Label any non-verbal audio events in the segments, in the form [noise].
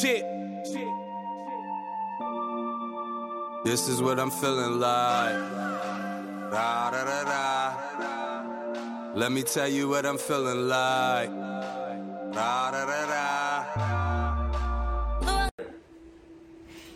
Shit. This is what I'm feeling like. Da da da da. Let me tell you what I'm feeling like. Da da da da.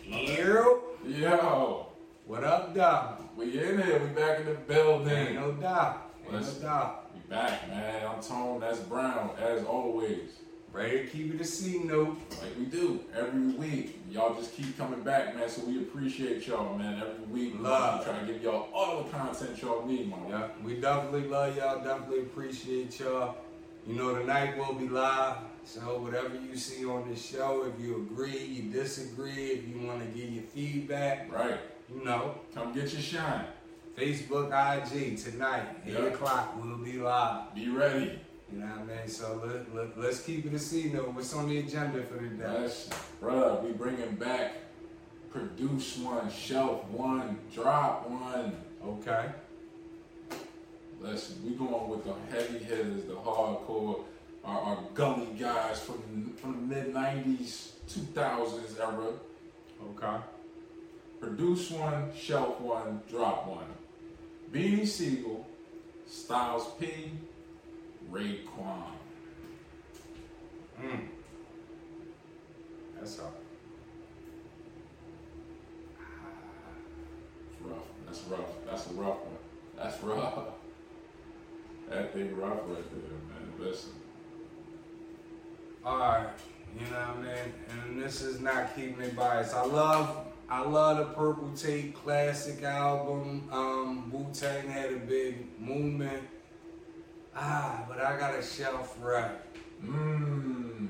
Yo, Yo, what up, Doc? we in here. We back in the building. Ain't no doubt. Ain't no Listen. doubt. We back, man. I'm Tone. That's Brown, as always. Ready to keep it a C note. Like we do every week. Y'all just keep coming back, man. So we appreciate y'all, man. Every week, we Love. try to give y'all all the content y'all need, man. Yeah, we definitely love y'all. Definitely appreciate y'all. You know, tonight we'll be live. So whatever you see on this show, if you agree, you disagree, if you want to give your feedback, Right. you know, Come get your shine. Facebook, IG tonight, eight o'clock, we'll be live. Be ready. You know what I mean? So let, let, let's keep it a C note. What's on the agenda for the day? That's, bruh, we bringing back produce one, shelf one, drop one. Okay. Listen, we going with the heavy hitters, the hardcore, our, our gully guys from from the mid '90s, 2000s era. Okay. Produce one, shelf one, drop one. Beanie Sigel, Styles P, Raekwon. Mm. That's all. That's rough. That's rough. That's a rough one. That's rough. That thing rough right there, man. Listen. All right, you know what I mean, and this is not keeping it biased. I love, I love the Purple Tape classic album. Um, Wu Tang had a big movement. Ah, but I got a shelf right. Mmm.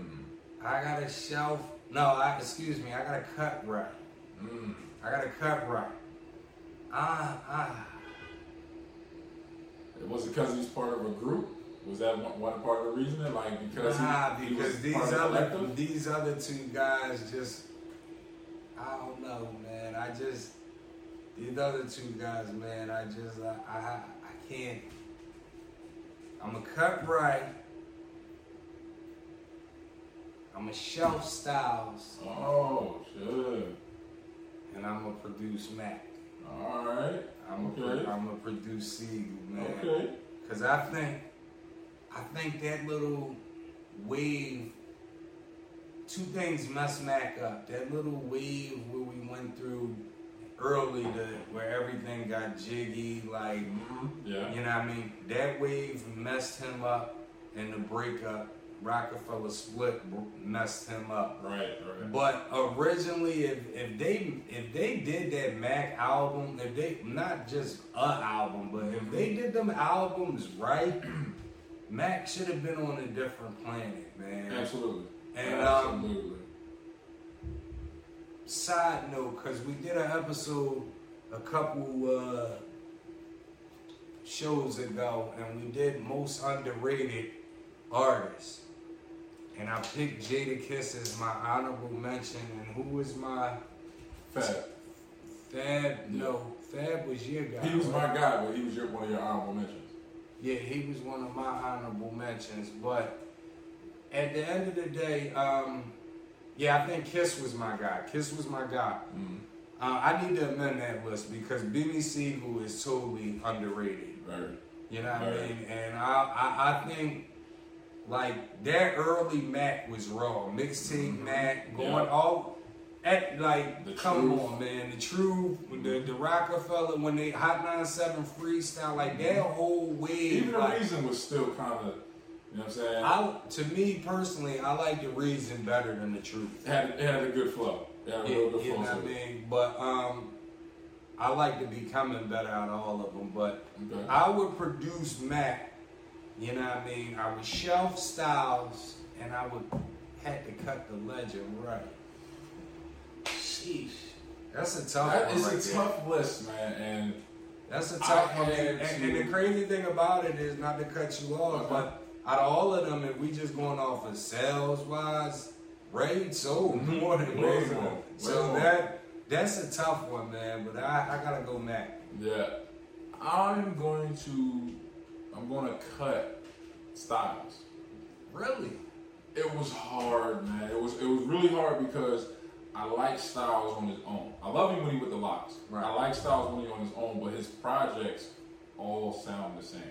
I got a shelf. No, I excuse me. I got a cut right. Mmm. I got a cut right. Ah, ah. It was because he's part of a group. Was that one, one part of the reason? Like because Nah, he, he because was these part of the other these other two guys just I don't know, man. I just these other two guys, man. I just I I, I can't. I'm a cut right. I'm a shelf styles, Oh shit! and I'm a produce Mac. All right. I'm a Okay. I'm a produce Sigel, man. Okay. Cause I think, I think that little wave. Two things messed Mac up. That little wave where we went through early, to where everything got jiggy, like Mhm. Yeah. you know what I mean. That wave messed him up, and the breakup, Rockefeller split, messed him up. Right. Right. But originally, if, if they if they did that Mac album, if they not just a album, but if they did them albums right, [clears throat] Mac should have been on a different planet, man. Absolutely. And, um, Absolutely. Side note, because we did an episode a couple uh, shows ago, and we did most underrated artists. And I picked Jadakiss as my honorable mention, and who was my Fab. Fab? No, Fab was your guy. He was my guy, but he was your one of your honorable mentions. Yeah, he was one of my honorable mentions. But at the end of the day, um, yeah, I think Kiss was my guy. Kiss was my guy. Mm. Uh, I need to amend that list because Beanie Sigel is totally underrated. Very. You know what I mean? And I, I, I think like that early Mac was raw. Mixtape Mac going Mm-hmm. Yeah. all at like The come Truth. on man, the truth, the the Rockefeller when they Hot 97 freestyle, like that whole wave. Even the like, reason was still kind of, you know what I'm saying? I, to me personally, I like the reason better than the truth. it had it had a good flow. It had a real good you know what I mean? But um, I like to be coming better out of all of them. But Okay. I would produce Mac. You know what I mean? I would shelf styles, and I would had to cut the legend right. Sheesh, that's a tough That one is right a there. tough list, man, and That's a tough one. And, and, and the crazy thing about it is not to cut you off, Okay. but out of all of them, if we just going off of sales wise, Ray oh, sold [laughs] more than Way most of more. them. Way So that that's a tough one, man. But I, I gotta go Mac. yeah, I'm going to I'm going to cut Styles. Really? It was hard, man. It was it was really hard because I like Styles on his own. I love him when he with the locks. Right. I like Styles when he on his own, but his projects all sound the same.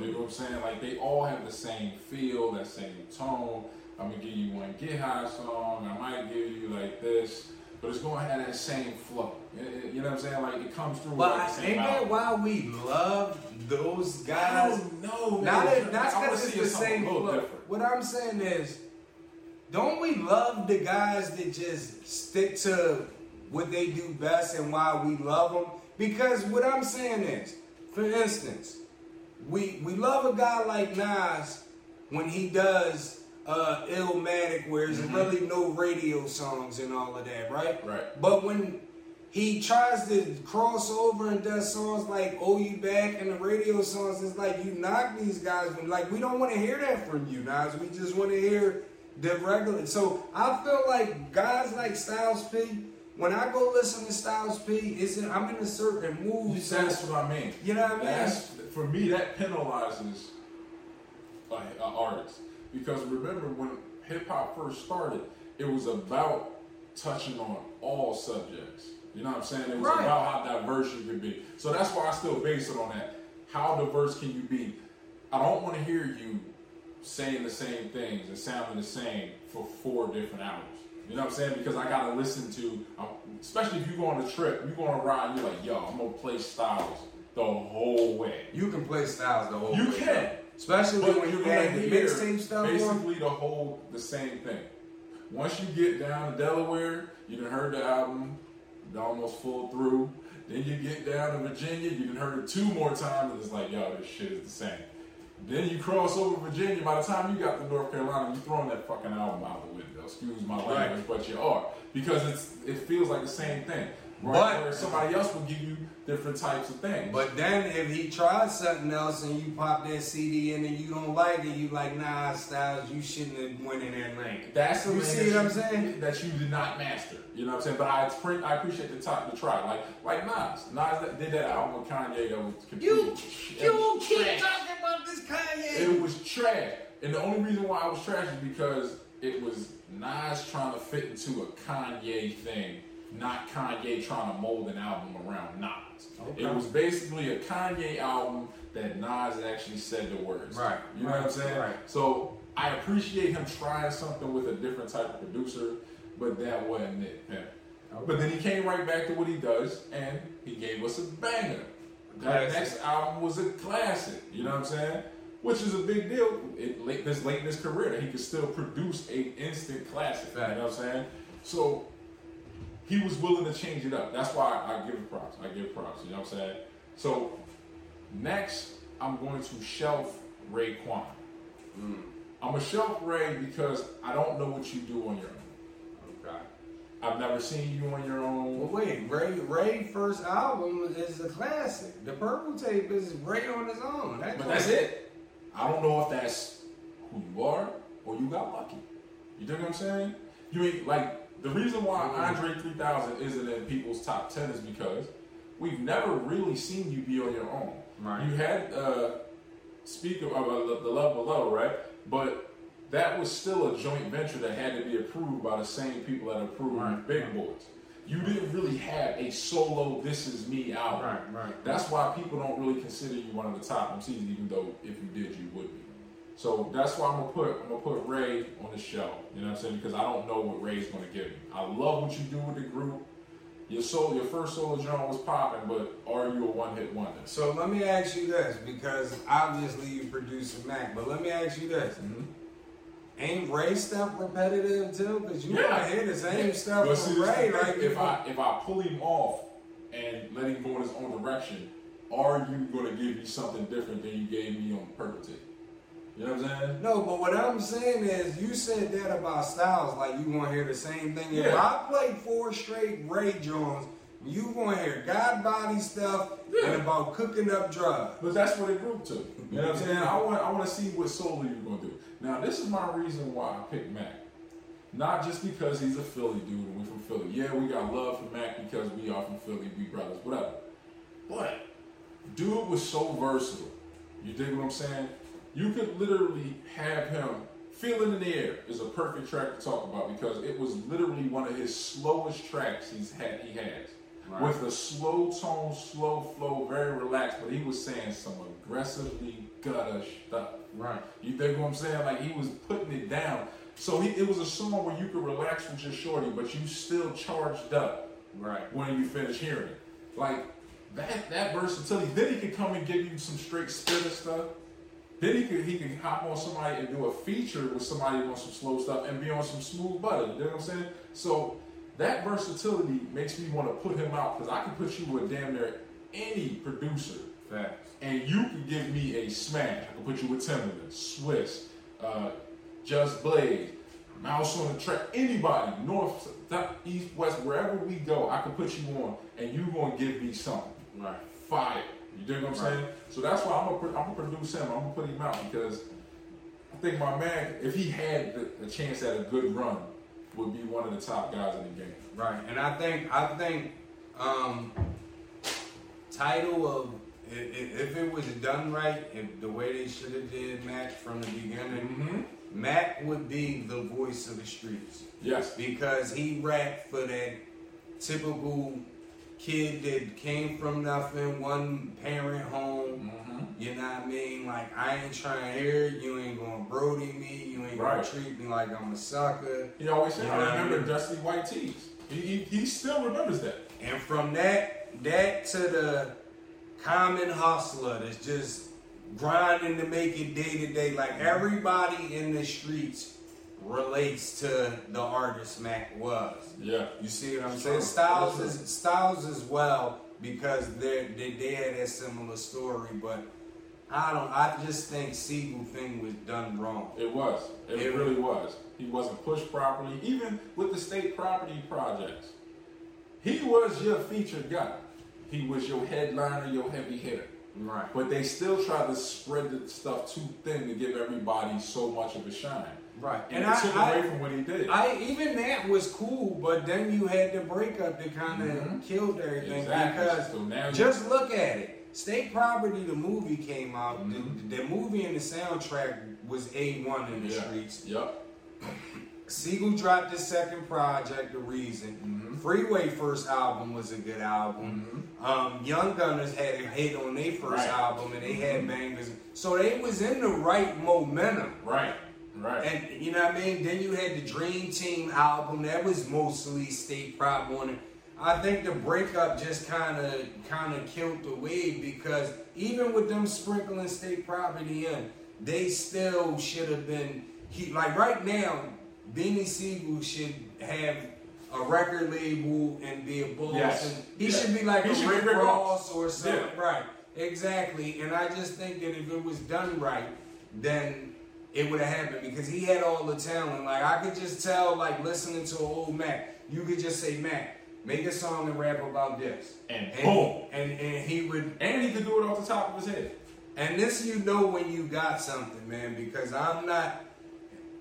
You know what I'm saying? Like they all have the same feel, that same tone. I'm gonna give you one get high song. I might give you like this, but it's gonna have that same flow. You know what I'm saying? Like it comes through. But like ain't that why we love those guys? No, not that, not because it's the same flow. different. What I'm saying is, don't we love the guys that just stick to what they do best and why we love them? Because what I'm saying is, for instance, we we love a guy like Nas when he does uh, Illmatic, where there's Mhm. really no radio songs and all of that, right? Right. But when he tries to cross over and does songs like "Oh You Back" and the radio songs, it's like you knock these guys. When, like we don't want to hear that from you, Nas. We just want to hear the regular. So I feel like guys like Styles P. When I go listen to Styles P, it's in, I'm in a certain mood. So, That's what I mean. you know what I mean? That's for me. That penalizes an artist because remember when hip hop first started, it was about touching on all subjects. You know what I'm saying? It was Right. about how diverse you could be. So that's why I still base it on that. How diverse can you be? I don't want to hear you saying the same things and sounding the same for four different hours. You know what I'm saying? Because I gotta listen to, um, especially if you go on a trip, you go on a ride, you're like, yo, I'm gonna play Styles the whole way. you can play Styles the whole You way. You can. especially But when you're you gonna had the mixtape stuff on. basically the whole the same thing. Once you get down to Delaware, you done heard the album, almost full through. Then you get down to Virginia, you done heard it two more times, and it's like, yo, this shit is the same. Then you cross over Virginia. By the time you got to North Carolina, you throwing that fucking album out the window. Excuse my Right. language, but you are because it's it feels like the same thing. Right? But- Where somebody else will give you different types of things. But then if he tries something else and you pop that CD in and you don't like it, you like, nah, Styles, you shouldn't have went in that lane. That's the You see what I'm saying? That you did not master. You know what I'm saying? But I I appreciate the top the try. Like like Nas. Nas did that album with Kanye that was You, you trash. keep talking about this Kanye. It was trash. And the only reason why I was trash is because it was Nas trying to fit into a Kanye thing, not Kanye trying to mold an album around Nas. Okay. It was basically a Kanye album that Nas actually said the words. Right. You know what I'm saying? Right. So I appreciate him trying something with a different type of producer, but that wasn't it. man. Okay. But then he came right back to what he does, and he gave us a banger. That next album was a classic. You know what I'm saying? Which is a big deal. It late this late in his career that he could still produce a instant classic. You know what I'm saying? So he was willing to change it up. That's why I, give him props. I give props. You know what I'm saying? So next, I'm going to shelf Raekwon. Hmm. I'm a shelf Ray because I don't know what you do on your own. Okay. I've never seen you on your own. Well, wait, Ray Ray first album is a classic. The Purple Tape is Ray on his own. That But that's it. I don't know if that's who you are or you got lucky. You dig what I'm saying? You mean like the reason why Andre 3000 isn't in people's top 10 is because we've never really seen you be on your own. Right. You had uh, speak of uh, the, the love below, right? But that was still a joint venture that had to be approved by the same people that approved Right. Big Boi's. You didn't really have a solo "This Is Me" album. Right, right. That's why people don't really consider you one of the top MCs, even though if you did, you would be. So that's why I'm gonna put I'm gonna put Ray on the show. You know what I'm saying? Because I don't know what Ray's gonna give me. I love what you do with the group. Your solo, your first solo joint was popping, but are you a one hit wonder? So let me ask you this, because obviously you produce a Mac, but let me ask you this. Mm-hmm. Ain't Ray stuff repetitive too? Because you Yeah. want to hear the same stuff But from Ray. Like if I if I pull him off and let him go in his own direction, are you gonna give me something different than you gave me on Purple Tape? You know what I'm saying? No, but what I'm saying is, you said that about Styles, like you want to hear the same thing. If I play four straight Ray Jones, you want to hear God body stuff Yeah. and about cooking up drugs. But that's what it grew to. You know what I'm saying? I want I want to see what solo you're gonna do. Now this is my reason why I picked Mac. Not just because he's a Philly dude and we're from Philly. Yeah, we got love for Mac because we are from Philly, we brothers, whatever. But dude was so versatile. You dig what I'm saying? You could literally have him Feeling in the Air is a perfect track to talk about because it was literally one of his slowest tracks he's had he has. Right. With a slow tone, slow flow, very relaxed, but he was saying some aggressively gutter stuff. Right. You think what I'm saying? Like he was putting it down. So he, it was a song where you could relax with your shorty, but you still charged up Right. when you finish hearing it. Like that that versatility. Then he could come and give you some straight spitter stuff. Then he could he could hop on somebody and do a feature with somebody on some slow stuff and be on some smooth butter. You know what I'm saying? So that versatility makes me want to put him out because I can put you with damn near any producer Facts. And you can give me a smash. I can put you with Timbaland, Swizz, uh, Just Blaze, Mouse on the track, anybody, north, south, east, west, wherever we go, I can put you on, and you're gonna give me something. Right. Fire. You dig what I'm Right. saying? So that's why I'm gonna, I'm gonna produce him. I'm gonna put him out because I think my man, if he had the, the chance at a good run, would be one of the top guys in the game. Right, and I think I think um, title of if it was done right, if the way they should have did Mac from the beginning, Mhm. Mac would be the voice of the streets Yes. because he rapped for that typical kid that came from nothing, one parent home. Mhm. You know what I mean? Like I ain't trying to hear it. You ain't gonna Brody me. You ain't Right. gonna treat me like I'm a sucker. He always said, You I know I remember mean? Dusty White Tees. He, he, he still remembers that. And from that that to the common hustler that's just grinding to make it day to day, like everybody in the streets relates to the artist Mac was. Yeah. You see what I'm saying? true. Styles is Styles as well because they they they had a similar story, but I don't. I just think Sigel thing was done wrong. It was. It, It- really was. He wasn't pushed properly, even with the state property projects. He was your featured guy. He was your headliner, your heavy hitter. Right. But they still tried to spread the stuff too thin to give everybody so much of a shine. Right. And, And it took I, away I, from what he did. I even that was cool, but then you had the breakup that kind of Mhm. killed everything Exactly. because So you- just look at it. State Property, the movie came out. Mhm. The, the movie and the soundtrack was a one in the yeah. streets. Yep. Sigel dropped his second project, The Reason. Mhm. Freeway first album was a good album. Um, Young Gunners had a hit on their first Right. album, and they had bangers. So they was in the right momentum. Right. Right. And you know what I mean? Then you had the Dream Team album that was mostly state prop on it. I think the breakup just kind of kind of killed the wave because even with them sprinkling state property in, they still should have been. He like right now, Beanie Sigel should have a record label and be a boss. Yes. And he Yeah. should be like He a Rick Rick Ross Ross. or something. Yeah. Right. Exactly. And I just think that if it was done right, then it would have happened because he had all the talent. Like I could just tell, like listening to old Mac, you could just say, Mac, make a song and rap about this. And and, boom. And and he would and he could do it off the top of his head. and this you know when you got something, man, because I'm not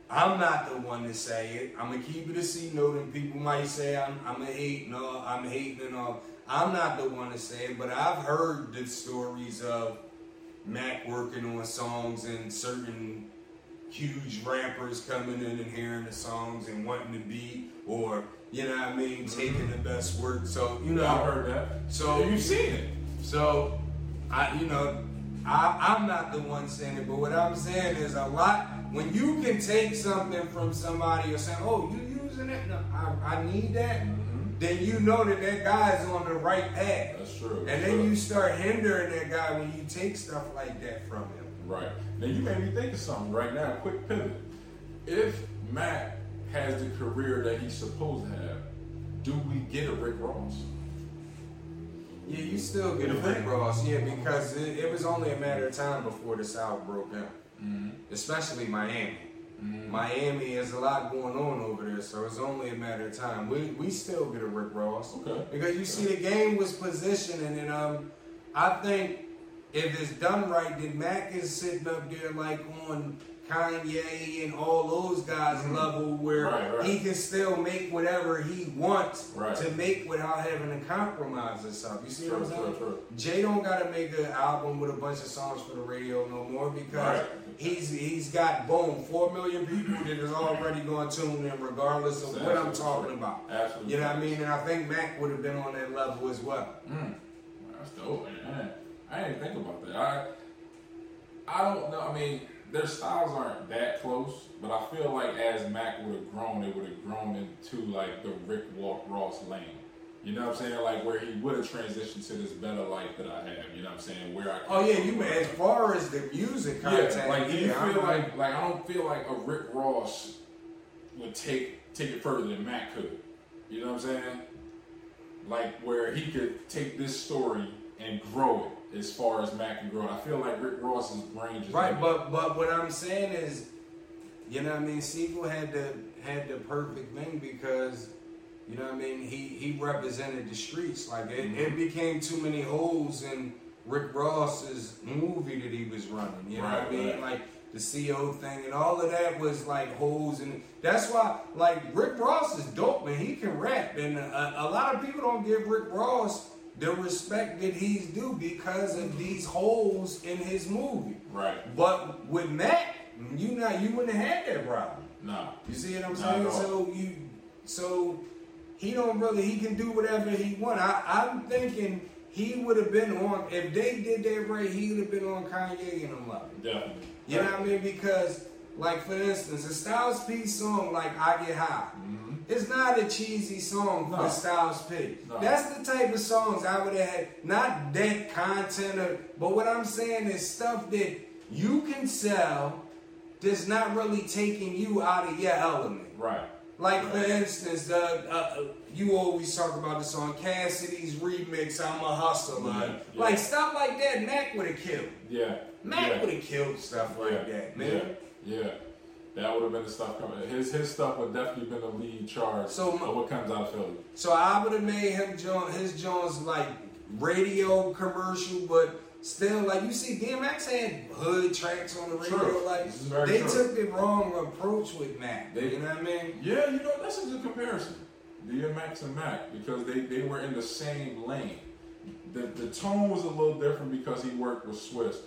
I'm not the one to say it. I'm gonna keep it a C note, and people might say I'm I'm a hate and all, I'm hating and all. I'm not the one to say it, but I've heard the stories of Mac working on songs and certain huge rappers coming in and hearing the songs and wanting to be, or you know what I mean, mm-hmm. taking the best work. So you know, I've heard that. So- you've seen it. so, I, you know, I, I'm not the one saying it, but what I'm saying is a lot. When you can take something from somebody or say, "Oh, you using it? No, I, I need that," mm-hmm. then you know that that guy's on the right path. That's true. And then true. you start hindering that guy when you take stuff like that from him. Right. Now you made me think of something right now. Quick pivot. If Matt has the career that he's supposed to have, do we get a Rick Ross? Yeah, you still get a Rick Ross, yeah, because it, it was only a matter of time before the South broke down, Mm-hmm. especially Miami. Miami has a lot going on over there, so it's only a matter of time. We we still get a Rick Ross Okay. because you see the game was positioning, and um, I think if it's done right, then Mac is sitting up there like on Kanye and all those guys level where Right, right. he can still make whatever he wants Right. to make without having to compromise himself. You see what I'm saying? true, true. Jay don't gotta make an album with a bunch of songs for the radio no more because. He's he's got boom four million people that is already going to tune in regardless of what I'm talking about. Absolutely. You know what I mean? And I think Mac would have been on that level as well. Mm. That's dope, man. I didn't think about that. I I don't know. I mean, their styles aren't that close, but I feel like as Mac would have grown, it would have grown into like the Rick Walk Ross lane. You know what I'm saying? Like where he would have transitioned to this better life that I have. You know what I'm saying? Where I Oh yeah, you as far as the music content, yeah, like you yeah, feel like like I don't feel like a Rick Ross would take take it further than Matt could. You know what I'm saying? Like where he could take this story and grow it as far as Matt can grow it. I feel like Rick Ross's brain just Right, but but what I'm saying is, you know what I mean. Sigel had the had the perfect thing because, you know what I mean. He he represented the streets. Like it, it became too many holes in Rick Ross's movie that he was running. You know what I mean? right. Like the CO thing and all of that was like holes and that's why like Rick Ross is dope man. He can rap and a, a lot of people don't give Rick Ross the respect that he's due because of these holes in his movie. right. But with Mac, you not you wouldn't have had that problem. Nah. You see what I'm saying? So you so he don't really he can do whatever he want. I, I'm thinking he would have been on if they did that right, he would have been on Kanye and them level. Definitely. You know what I mean? Because like for instance, a Styles P song like I Get High. Mm-hmm. It's not a cheesy song No. for Styles P. No. That's the type of songs I would have had. Not that content, but what I'm saying is stuff that you can sell that's not really taking you out of your element. Right. Like for instance, uh, uh, you always talk about this on Cassidy's remix. I'm a hustler. Yeah, yeah. Like stuff like that, Mac would have killed. Yeah. Mac yeah. would have killed stuff like that, man. Yeah. Yeah. That would have been the stuff coming. His his stuff would definitely been the lead charge So of what comes out of Philly. So I would have made him join his Jones like radio commercial, but still like you see DMX had hood tracks on the radio. True. Like they true. took the wrong approach with Mac. They- you know what I mean? Yeah, you know, that's a good comparison. DMX and Mac, because they, they were in the same lane. The, the tone was a little different because he worked with Swizz,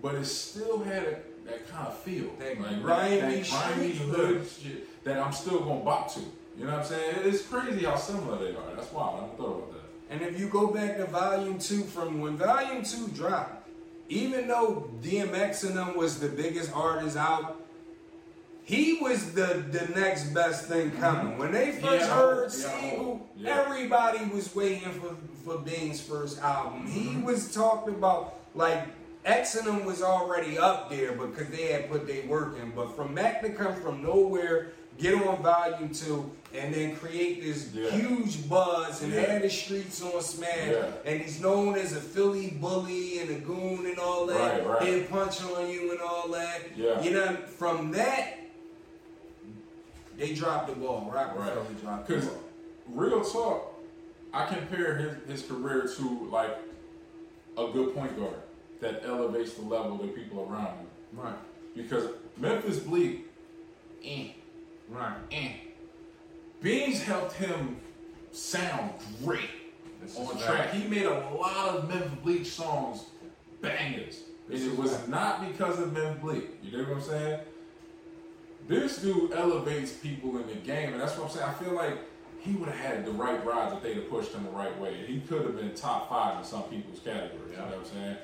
but it still had a, that kind of feel. That like grimy that grimy hood shit that I'm still going to bop to. You know what I'm saying? It's crazy how similar they are. That's wild. I never thought about that. And if you go back to Volume Two, from when Volume Two dropped, even though DMX and them was the biggest artist out. He was the, the next best thing coming. When they first Yeah, heard Sigel, yeah. everybody was waiting for, for Bing's first album. He Mm-hmm. was talking about like X and them was already up there because they had put their work in. But from Mac to come from nowhere, get on volume two, and then create this Yeah. huge buzz and Yeah. have the streets on smash. Yeah. And he's known as a Philly bully and a goon and all that. Right, right. He'll punch on you and all that. Yeah. You know, from that, they dropped the ball. Rockefeller Right. dropped the Because ball. real talk, I compare his, his career to like a good point guard that elevates the level of the people around him. Right. Because Memphis Bleek, eh, Right. eh. Beans helped him sound great This on track. He made a lot of Memphis Bleek songs bangers. This and it was not because of Memphis Bleek. You know what I'm saying? This dude elevates people in the game, and that's what I'm saying. I feel like he would have had the right rides if they'd have pushed him the right way. He could have been top five in some people's categories. You know what I'm saying?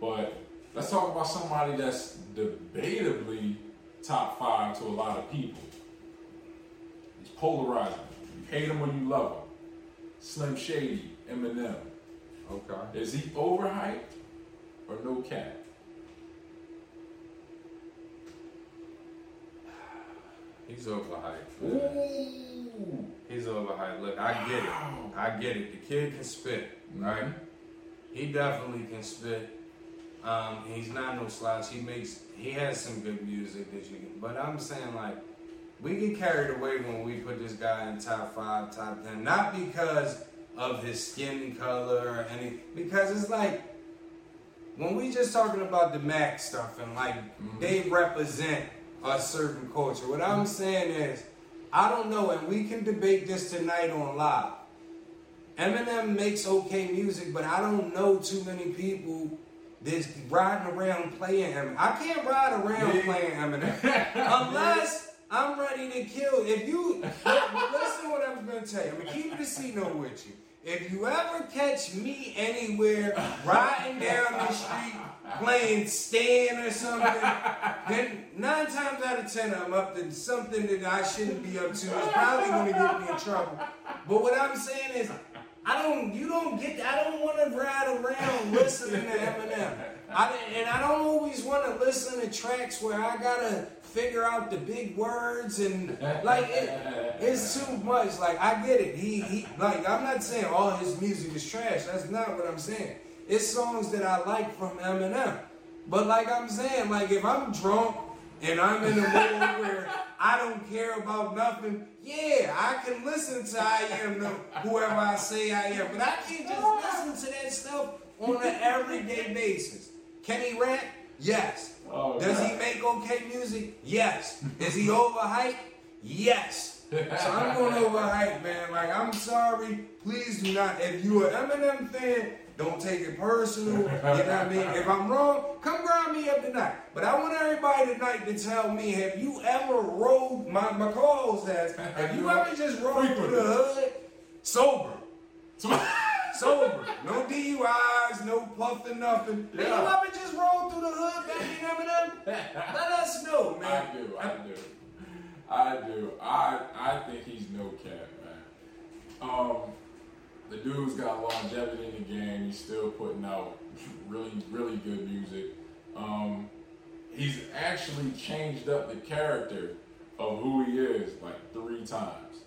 But let's talk about somebody that's debatably top five to a lot of people. Polarizing. You hate him or you love him. Slim Shady, Eminem. Okay. Is he overhyped or no cap? He's overhyped. Ooh. He's overhyped. Look, I get it. I get it. The kid can spit, right? He definitely can spit. Um, he's not no slouch. He makes he has some good music that you can. But I'm saying like we get carried away when we put this guy in top five, top ten. Not because of his skin color or any. Because it's like when we just talking about the Mac stuff and like mm-hmm. they represent a certain culture. What I'm mm-hmm. saying is, I don't know, and we can debate this tonight on live. Eminem makes okay music, but I don't know too many people that's riding around playing Eminem. I can't ride around Yeah. playing Eminem [laughs] unless I'm ready to kill. If you listen to what I'm gonna tell you, I'm gonna keep the C note with you. If you ever catch me anywhere riding down the street playing Stan or something, then nine times out of ten I'm up to something that I shouldn't be up to. It's probably gonna get me in trouble. But what I'm saying is, I don't. You don't get. I don't want to ride around listening to Eminem. I, and I don't always want to listen to tracks where I gotta figure out the big words and like it, it's too much. Like I get it. He he. Like I'm not saying all his music is trash. That's not what I'm saying. It's songs that I like from Eminem. But like I'm saying, like if I'm drunk and I'm in a mood [laughs] where I don't care about nothing, yeah, I can listen to I am whoever I say I am. But I can't just listen to that stuff on an everyday basis. Can he rap? Yes. Oh, Does he make okay music? Yes. Is he overhyped? Yes. So I'm [laughs] going overhyped, man. Like I'm sorry. Please do not. If you're an Eminem fan, don't take it personal. You know what I mean? [laughs] If I'm wrong, come grind me up tonight. But I want everybody tonight to tell me: Have you ever rode my my calls has? Have you ever just rode through the hood sober? [laughs] Sober. No DUIs, no puffing, nothing. Have you Yeah. ever just rolled through the hood back in Eminem? Let us know, man. I do, I do. I do. I I think he's no cap, man. Um, the dude's got longevity in the game. He's still putting out really, really good music. Um, he's actually changed up the character of who he is like three times.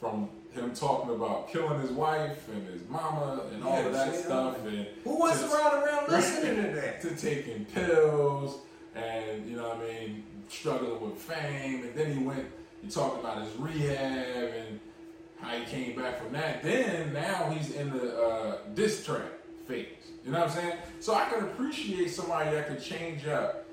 From him talking about killing his wife and his mama and all Yeah, of that stuff, and Who wants to ride around [laughs] listening to that? to taking pills and you know what I mean struggling with fame. And then he went he talked about his rehab and how he came back from that. Then now he's in the uh, diss track phase. You know what I'm saying? So I can appreciate somebody that could change up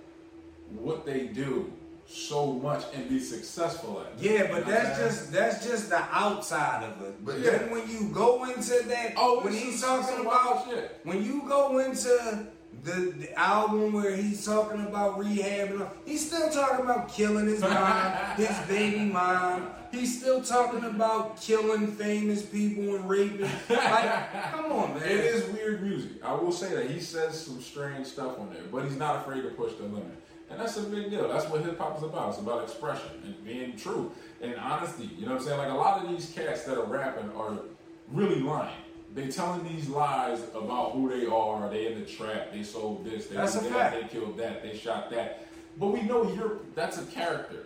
what they do so much and be successful at it. Yeah, You but know that's just that's just the outside of it. But Yeah. then when you go into that, Oh, when he's talking about shit. when you go into the, the album where he's talking about rehab and all, he's still talking about killing his mom, [laughs] his baby mom. He's still talking about killing famous people and raping. Like, [laughs] come on, man. It is weird music. I will say that he says some strange stuff on there, but he's not afraid to push the limit. And that's a big deal. That's what hip hop is about. It's about expression and being true and honesty. You know what I'm saying? Like a lot of these cats that are rapping are really lying. They telling these lies about who they are. They in the trap. They sold this. They That's a that. fact. They killed that. They shot that. But we know you're. That's a character.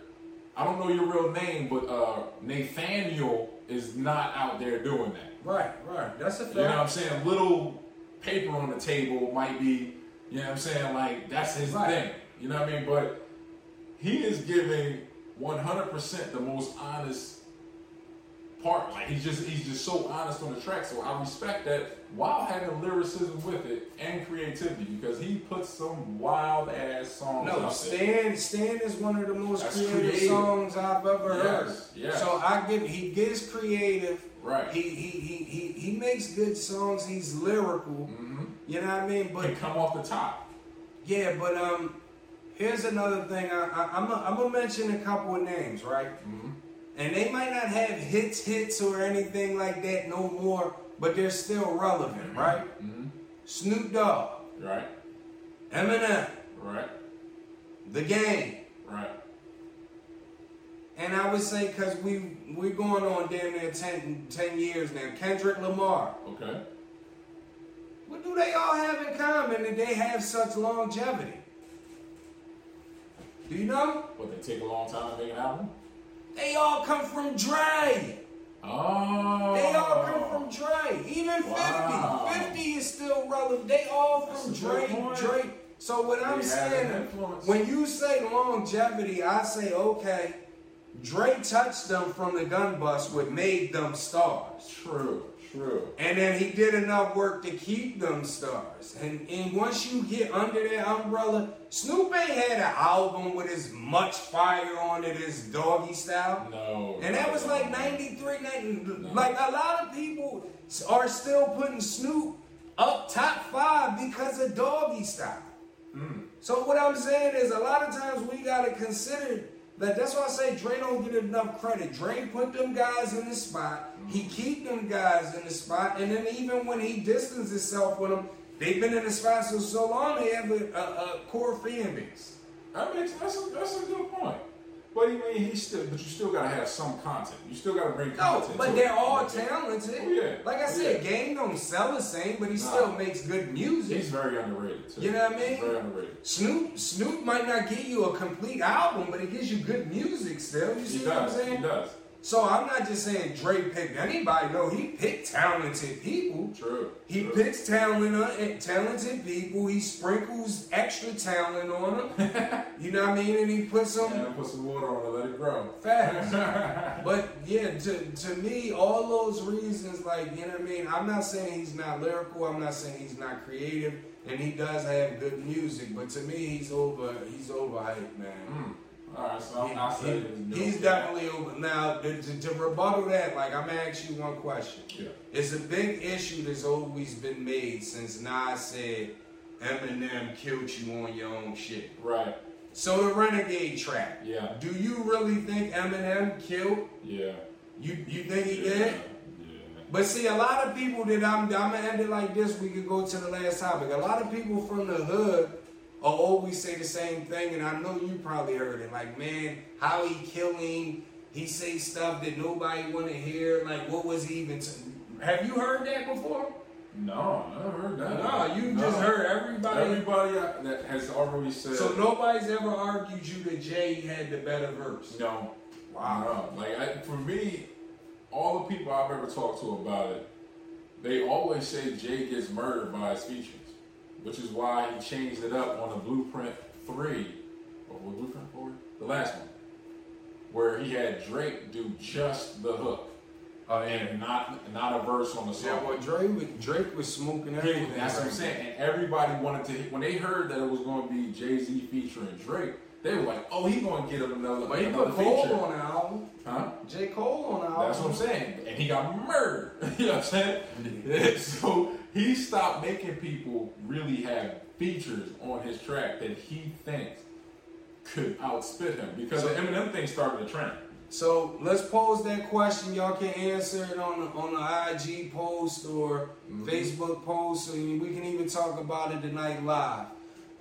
I don't know your real name, but uh, Nathaniel is not out there doing that. Right, right. That's a fact. You know what I'm saying? Little paper on the table might be, you know what I'm saying? Like, that's his Right. thing. You know what I mean? But he is giving 100% the most honest part. Like, he's just he's just so honest on the track. So I respect that while having lyricism with it and creativity because he puts some wild ass songs No. Stan Stan is one of the most That's creative, creative. songs I've ever heard. Yes, yes. So I give he gets creative. Right. He he he he, he makes good songs. He's lyrical. Mm-hmm. You know what I mean? But Can come off the top. yeah, but um, here's another thing. I, I I'm gonna mention a couple of names, right? Mm-hmm. And they might not have hits, hits or anything like that no more, but they're still relevant, right? Mm-hmm. Snoop Dogg, Right? Eminem, Right? The Game. Right? And I would say because we we're going on damn near 10, 10 years now. Kendrick Lamar. Okay. What do they all have in common that they have such longevity? Do you know? But they take a long time to make an album? They all come from Dre. Oh. They all come from Dre. Even Wow. 50. 50 is still relevant. They all from That's Dre. Dre. So what I'm They an saying, when you say longevity, I say okay. Dre touched them from the gun bust, what made them stars. True, True. And then he did enough work to keep them stars. And and once you get under that umbrella, Snoop ain't had an album with as much fire on it as Doggy Style. No. And that was like 93, 90, like a lot of people are still putting Snoop up top five because of Doggy Style. Hmm. So what I'm saying is a lot of times we gotta consider that that's why I say Dre don't get enough credit. Dre put them guys in the spot. He keep them guys in the spot, and then even when he distanced himself with them, they've been in the spot for so long they have a, a, a core fan base. I mean, that's a, that's a good point. But I mean, he still, but you still gotta have some content. You still gotta bring content. No, but they're it. all talented. Oh, yeah. Like I Oh, said, yeah. Game don't sell the same, but he Nah. still makes good music. He's very underrated too. You know what I mean? He's very underrated. Snoop Snoop might not give you a complete album, but it gives you good music still. You see He what I'm saying? He does. So I'm not just saying Dre picked anybody. No, he picked talented people. True. He True. picks talent, uh, talented people. He sprinkles extra talent on them. [laughs] you know what I mean? And he puts them And put some water on it, let it grow. Facts. [laughs] but yeah, to, to me, all those reasons, like, you know what I mean? I'm not saying he's not lyrical, I'm not saying he's not creative, and he does have good music, but to me he's over he's overhyped, man. Mm. So He- he- he's definitely over now to, to, to rebuttal that, like I'm gonna ask you one question. Yeah. It's a big issue that's always been made since Nas said Eminem killed you on your own shit. Right. So the Renegade trap. Yeah. Do you really think Eminem killed Yeah. you? You think he yeah. did? Yeah. But see, a lot of people that I'm, I'm gonna end it like this. We could go to the last topic. A lot of people from the hood Oh, oh, always say the same thing, and I know you probably heard it. Like, man, how he killing? He say stuff that nobody want to hear. Like, what was he even? T- Have you heard that before? No, I never heard that. No, you No. just heard everybody. Everybody that has already said. So nobody's ever argued you that Jay had the better verse. No. Wow. No. Like I, for me, all the people I've ever talked to about it, they always say Jay gets murdered by his features, which is why he changed it up on the Blueprint Three, or was Blueprint Four, the last one, where he had Drake do just the hook Oh and not not a verse on the song. Yeah, well, Drake was, Drake was smoking everything. That's what I'm saying. And everybody wanted to. When they heard that it was going to be Jay Z featuring Drake, they were like, "Oh, he going to get him another, But he another put Cole feature." on the album. Huh? J. Cole on the album. That's what I'm saying. And he got murdered. [laughs] you know what I'm saying? [laughs] so he stopped making people really have features on his track that he thinks could outspit him because the Eminem thing started a trend. So let's pose that question. Y'all can answer it on the, on the IG post or Mm-hmm. Facebook post, and we can even talk about it tonight live.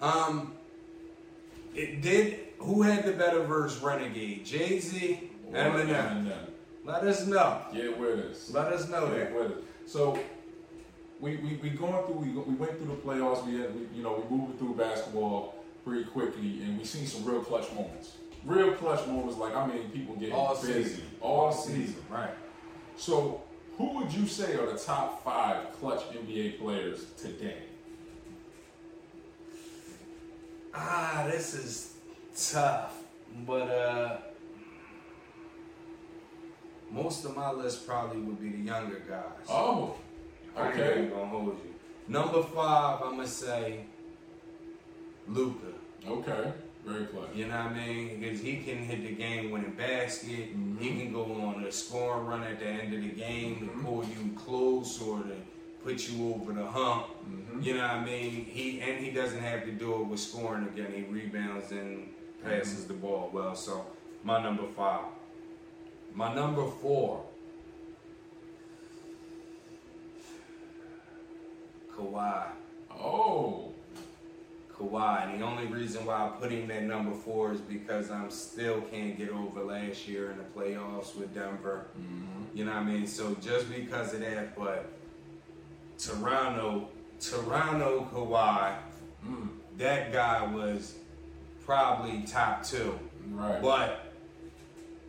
Um, it did. Who had the better verse? Renegade, Jay Z, Eminem. Let us know. Get with us. Let us know Get that. with us. So we, we, we going through we, we went through the playoffs. We, had, we you know we moving through basketball pretty quickly, and we seen some real clutch moments. Real clutch moments, like I mean, people getting All busy season. all season. Right. So, who would you say are the top five clutch NBA players today? Ah, this is tough, but uh, most of my list probably would be the younger guys. Oh, okay. I ain't gonna hold you. Number five, I'm gonna say Luka. okay, very clutch. You know what I mean? Because he can hit the game-winning basket. Mhm. He can go on a scoring run at the end of the game Mhm. to pull you close or to put you over the hump. Mhm. You know what I mean? He and he doesn't have to do it with scoring again. He rebounds and passes the ball well. So my number five. My number four. Kawhi. Oh, Kawhi. And the only reason why I put him at number four is because I'm still can't get over last year in the playoffs with Denver. Mhm. You know what I mean? So just because of that, but Toronto, Toronto Kawhi, Mm. that guy was probably top two. right. But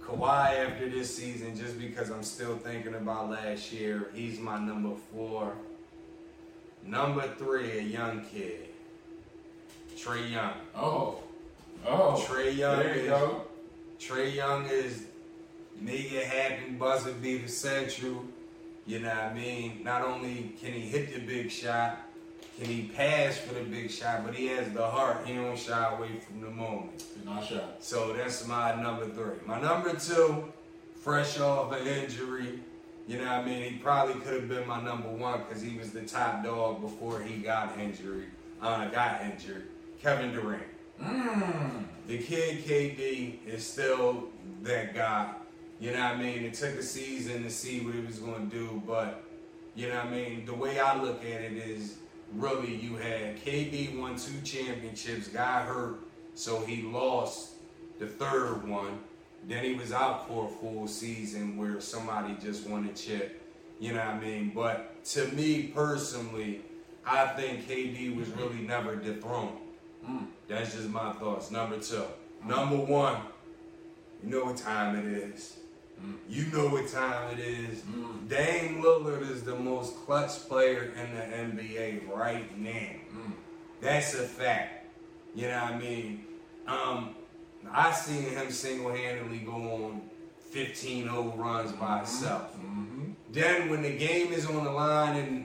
Kawhi after this season, just because I'm still thinking about last year, he's my number four. Number three, a young kid. Trae Young. oh, oh, Trae Young There you is go. Trae Young is it happen, buzzer beater central. You know what I mean? Not only can he hit the big shot, can he pass for the big shot, but he has the heart. He don't shy away from the moment. Not shy. So that's my number three. My number two, fresh off an injury. You know what I mean? He probably could have been my number one because he was the top dog before he got injured. Uh, got injured. Kevin Durant. Mm. The kid KD is still that guy. You know what I mean? It took a season to see what he was going to do, but you know what I mean? The way I look at it is really you had KD won two championships, got hurt, so he lost the third one. Then he was out for a full season where somebody just won a chip. You know what I mean? But to me personally, I think KD was really never dethroned. Mm. That's just my thoughts. Number two. Number one, you know what time it is. Mm. You know what time it is. Mm. Dame Lillard is the most clutch player in the NBA right now. Mm. That's a fact. You know what I mean? Um, I seen him single handedly go on 15 0 runs by himself. Mm-hmm. Then when the game is on the line and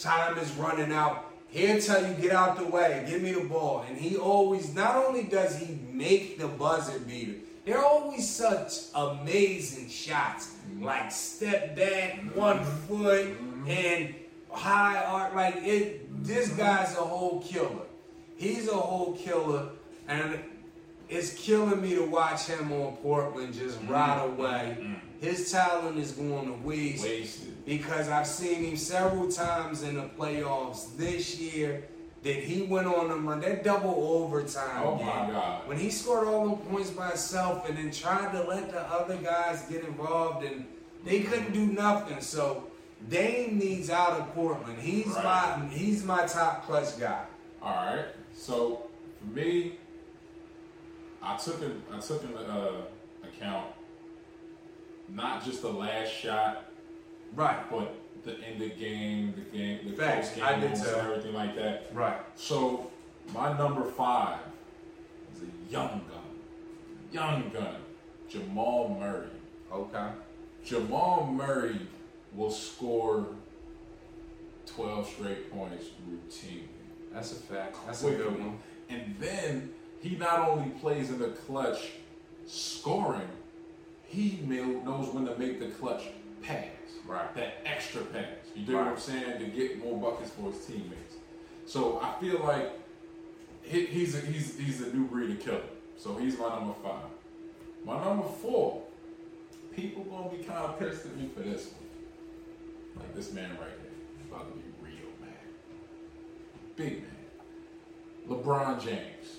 time is running out, he'll tell you get out the way, give me the ball. And he always, not only does he make the buzzer beater, they're always such amazing shots. Like step back, one foot, and high art. Like it, this guy's a whole killer. He's a whole killer, and it's killing me to watch him on Portland just mm-hmm. right away. Mm-hmm. His talent is going to waste Wasted. because I've seen him several times in the playoffs this year that he went on them run that double overtime Oh game. my God. When he scored all them points by himself and then tried to let the other guys get involved and they couldn't do nothing. So Dame needs out of Portland. He's Right. my he's my top clutch guy. All right. So for me, I took in I took into uh, account not just the last shot, Right. but the end of game, the game, the Facts. close I game did too. and everything like that. Right. So my number five is a young gun, young gun, Jamal Murray. Okay. Jamal Murray will score twelve straight points routinely. That's a fact. That's a good one. And then he not only plays in the clutch scoring, he knows when to make the clutch pass. Right. That extra pass. You do what I'm saying? To get more buckets for his teammates. So I feel like he, he's, a, he's, he's a new breed of killer. So he's my number five. My number four, people gonna be kind of pissed at me for this one. Like this man right here. He's about to be real mad. Big man. LeBron James.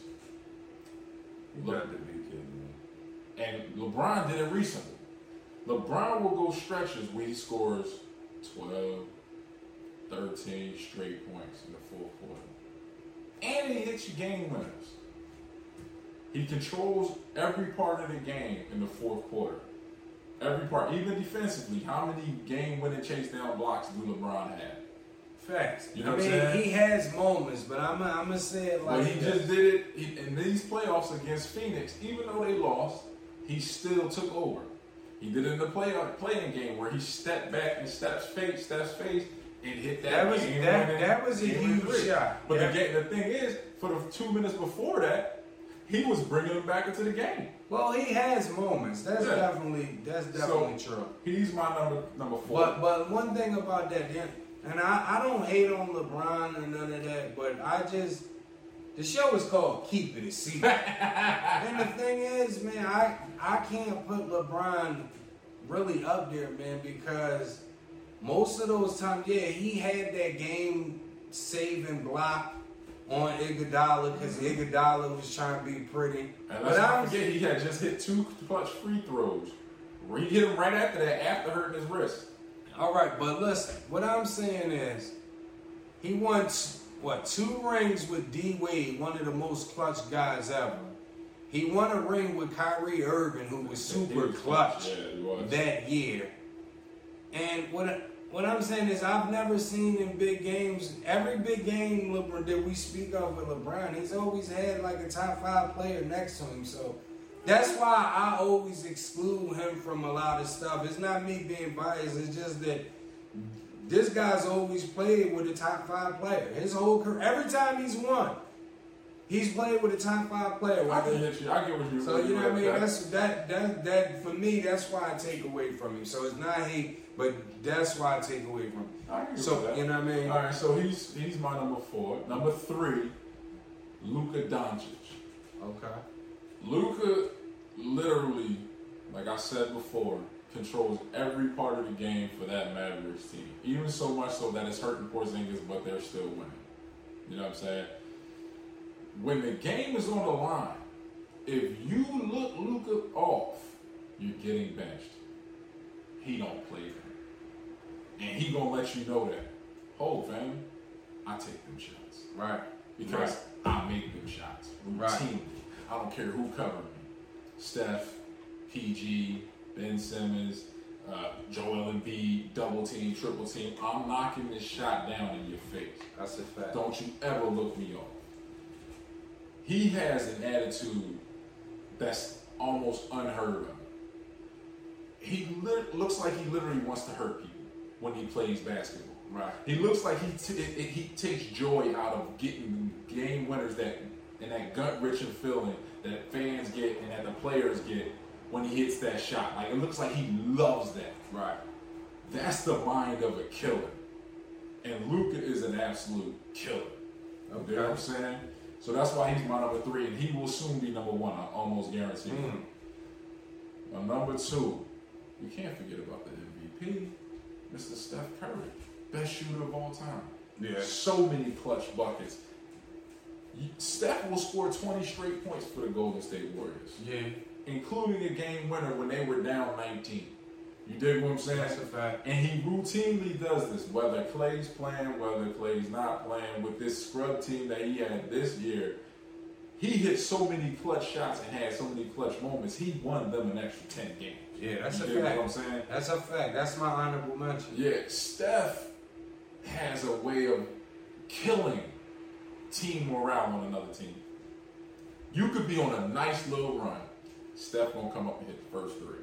You got to be kidding me. And LeBron did it recently. LeBron will go stretches where he scores 12, 13 straight points in the fourth quarter. And he hits you game winners. He controls every part of the game in the fourth quarter. Every part, even defensively. How many game winning chase down blocks do LeBron have? Facts. You know I what I'm mean, saying? he has moments, but I'm I'm gonna say it like But he this. just did it in these playoffs against Phoenix. Even though they lost, he still took over. He did it in the play play-in game where he stepped back and steps face, steps face, and hit that. That was- that- winning that was a huge three. shot. But Yeah. the, game, the thing is, for the two minutes before that, he was bringing them back into the game. Well, he has moments. That's Yeah. definitely that's definitely So, true. He's my number number four. But but one thing about that, and I, I don't hate on LeBron or none of that, but I just the show is called Keep It a Secret. [laughs] and the thing is, man, I I can't put LeBron really up there, man, because most of those times, yeah, he had that game saving block on Iguodala because mm-hmm. Iguodala was trying to be pretty. and But I'm- forget, he had just hit two clutch free throws. He hit him right after that, after hurting his wrist. All right, but listen, what I'm saying is, he won t- what two rings with D Wade, one of the most clutch guys ever. He won a ring with Kyrie Irving, who was super was clutch Yeah, was. that year. And what what I'm saying is, I've never seen in big games. Every big game LeBron, that we speak of with LeBron, he's always had like a top five player next to him. So that's why I always exclude him from a lot of stuff. It's not me being biased. It's just that this guy's always played with a top five player. His whole career, every time he's won, he's played with a top five player. I can hit you. I get what you. so you know what I mean? that- That's that that that for me. That's why I take away from him. So it's not hate, but that's why I take away from him. I So you know what I mean? All right, so he's he's my number four. Number three, Luka Doncic. Okay. Luka literally, like I said before, controls every part of the game for that Mavericks team. Even so much so that it's hurting Porzingis, but they're still winning. You know what I'm saying? When the game is on the line, if you look Luka off, you're getting benched. He don't play and he gonna let you know that. Hold, fam, I take them shots Right. because I make them shots Right. routinely. I don't care who covered me. Steph, PG, Ben Simmons, uh, Joel Embiid, double team, triple team. I'm knocking this shot down in your face. That's a fact. Don't you ever look me off. He has an attitude that's almost unheard of. He lit looks like he literally wants to hurt people when he plays basketball. Right. He looks like he t- it, it- he takes joy out of getting game winners that and that gut wrenching feeling that fans get and that the players get when he hits that shot. Like it looks like he loves that. Right. That's the mind of a killer. And Luka is an absolute killer. You know what I'm saying? So that's why he's my number three, and he will soon be number one. I almost guarantee. Mm. Now, number two, you can't forget about the MVP, Mr. Steph Curry, best shooter of all time. Yeah. So many clutch buckets. Steph will score 20 straight points for the Golden State Warriors, Yeah. Including a game winner when they were down 19. You dig what I'm saying? That's a fact. And he routinely does this, whether Clay's playing, whether Clay's not playing, with this scrub team that he had this year. He hit so many clutch shots and had so many clutch moments, he won them an extra 10 games. Yeah, that's you a what I'm saying? That's a fact. That's my honorable mention. Yeah, Steph has a way of killing team morale on another team. You could be on a nice little run. Steph gonna come up and hit the first three.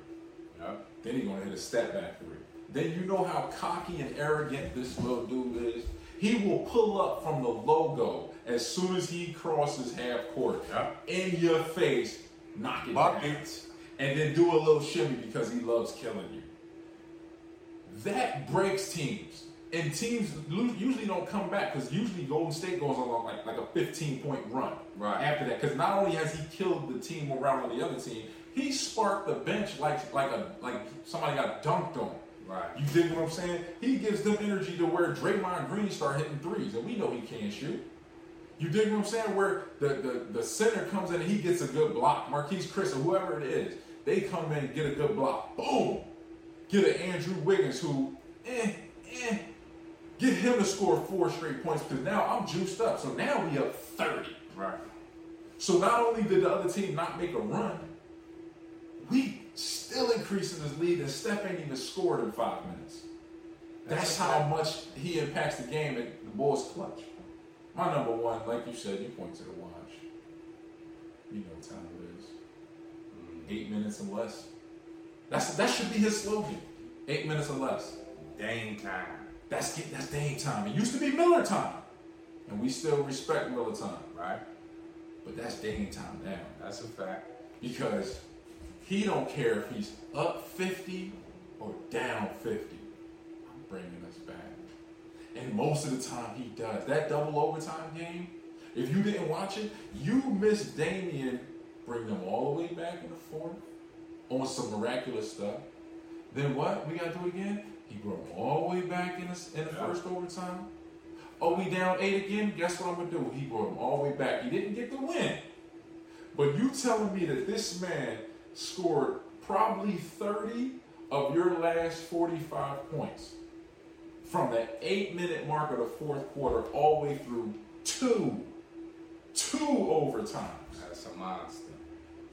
Yep. Then he gonna hit a step back three. Then you know how cocky and arrogant this little dude is. He will pull up from the logo as soon as he crosses half court Yep. in your face, knock it down, Buckets. and then do a little shimmy because he loves killing you. That breaks teams. And teams usually don't come back because usually Golden State goes on like, like a 15 point run Right. after that. Because not only has he killed the team morale on the other team, he sparked the bench like like a like somebody got dunked on. Right. You dig what I'm saying? He gives them energy to where Draymond Green start hitting threes, and we know he can't shoot. You dig what I'm saying? Where the, the, the center comes in and he gets a good block. Marquese Chriss or whoever it is, they come in and get a good block. Boom! Get an Andrew Wiggins who, eh, eh. Get him to score four straight points because now I'm juiced up. So now we up 30. Right. So not only did the other team not make a run, we still increasing his lead and Steph ain't even scored in five minutes. That's That's how much he impacts the game and the Bulls clutch. My number one, like you said, you point to the watch. You know what time it is. Mm. Eight minutes or less. That's that should be his slogan. Eight minutes or less. Dame time. That's that's Dame time. It used to be Miller time. And we still respect Miller time. Right. But that's Dame time now. That's a fact. because he don't care if he's up 50 or down 50. I'm bringing us back. And most of the time he does. That double overtime game, if you didn't watch it, you missed Damian bring them all the way back in the fourth on some miraculous stuff. Then what? We got to do it again? He brought them all the way back in the, in the Yeah. first overtime. Oh, we down eight again? Guess what I'm going to do? He brought them all the way back. He didn't get the win. But you telling me that this man scored probably 30 of your last 45 points from the eight minute mark of the fourth quarter all the way through two, two overtimes. That's a monster.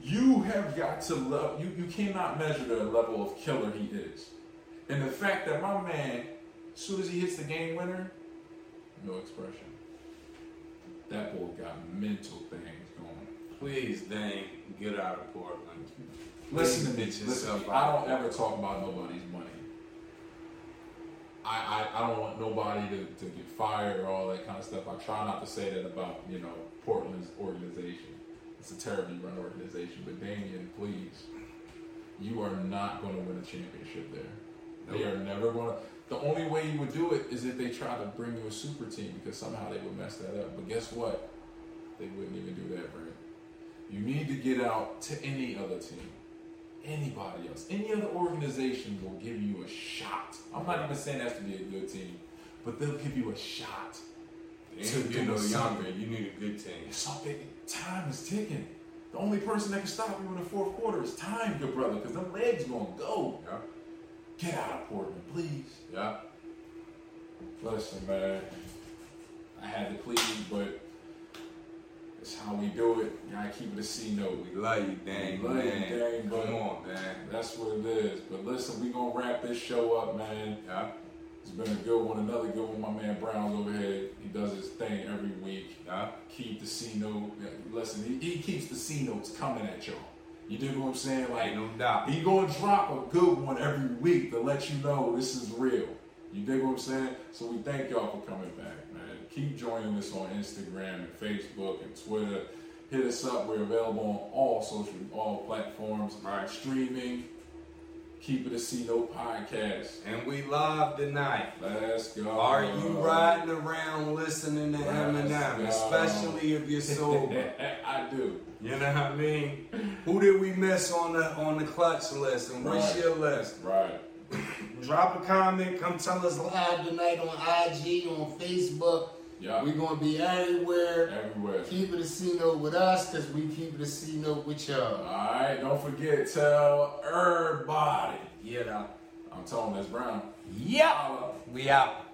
You have got to love, you, you cannot measure the level of killer he is. And the fact that my man, as soon as he hits the game winner, no expression. That boy got mental things going. Please, Dame, get out of Portland. Listen to me. Listen. I don't ever talk about nobody's money. I, I, I don't want nobody to, to get fired or all that kind of stuff. I try not to say that about, you know, Portland's organization. It's a terribly run organization. But Damian, please, you are not going to win a championship there. They are never going to. The only way you would do it is if they try to bring you a super team because somehow they would mess that up. But guess what? They wouldn't even do that, right? You need to get out to any other team, anybody else, any other organization will give you a shot. I'm not even saying that's to be a good team, but they'll give you a shot. And To you know, something. younger, you need a good team. It's something. Time is ticking. The only person that can stop you in the fourth quarter is time, good brother, because them legs gonna go. Yeah, Get out of Portland, please. yeah. Listen, man. I had to plead, but it's how we do it. You gotta keep it a C note. We love you, Dang. We love you, man. Dame, but- Come on, man. That's what it is. But listen, we gonna wrap this show up, man. Yeah, It's been a good one, another good one. My man Brown's over here. He does his thing every week. yeah. Keep the C note. Listen, he, he keeps the C notes coming at y'all. You dig what I'm saying? Like no doubt. he gonna drop a good one every week to let you know this is real. You dig what I'm saying? So we thank y'all for coming back, man. Keep joining us on Instagram and Facebook and Twitter. Hit us up. We're available on all social, all platforms. Right. Streaming. Keep it a C Note podcast. And we live tonight. Let's go. Are you riding around listening to Let's Eminem, go. especially if you're [laughs] sober? I do. You know what I mean? Who did we miss on the on the clutch list? And what's Right. your list? Right. Drop a comment. Come tell us live tonight on IG, on Facebook. Yeah. We're gonna be everywhere. Everywhere. Keep it a C note with us, cause we keep it a C note with y'all. All right. Don't forget, tell everybody. Yeah. I'm telling that's Brown. Yep. We out.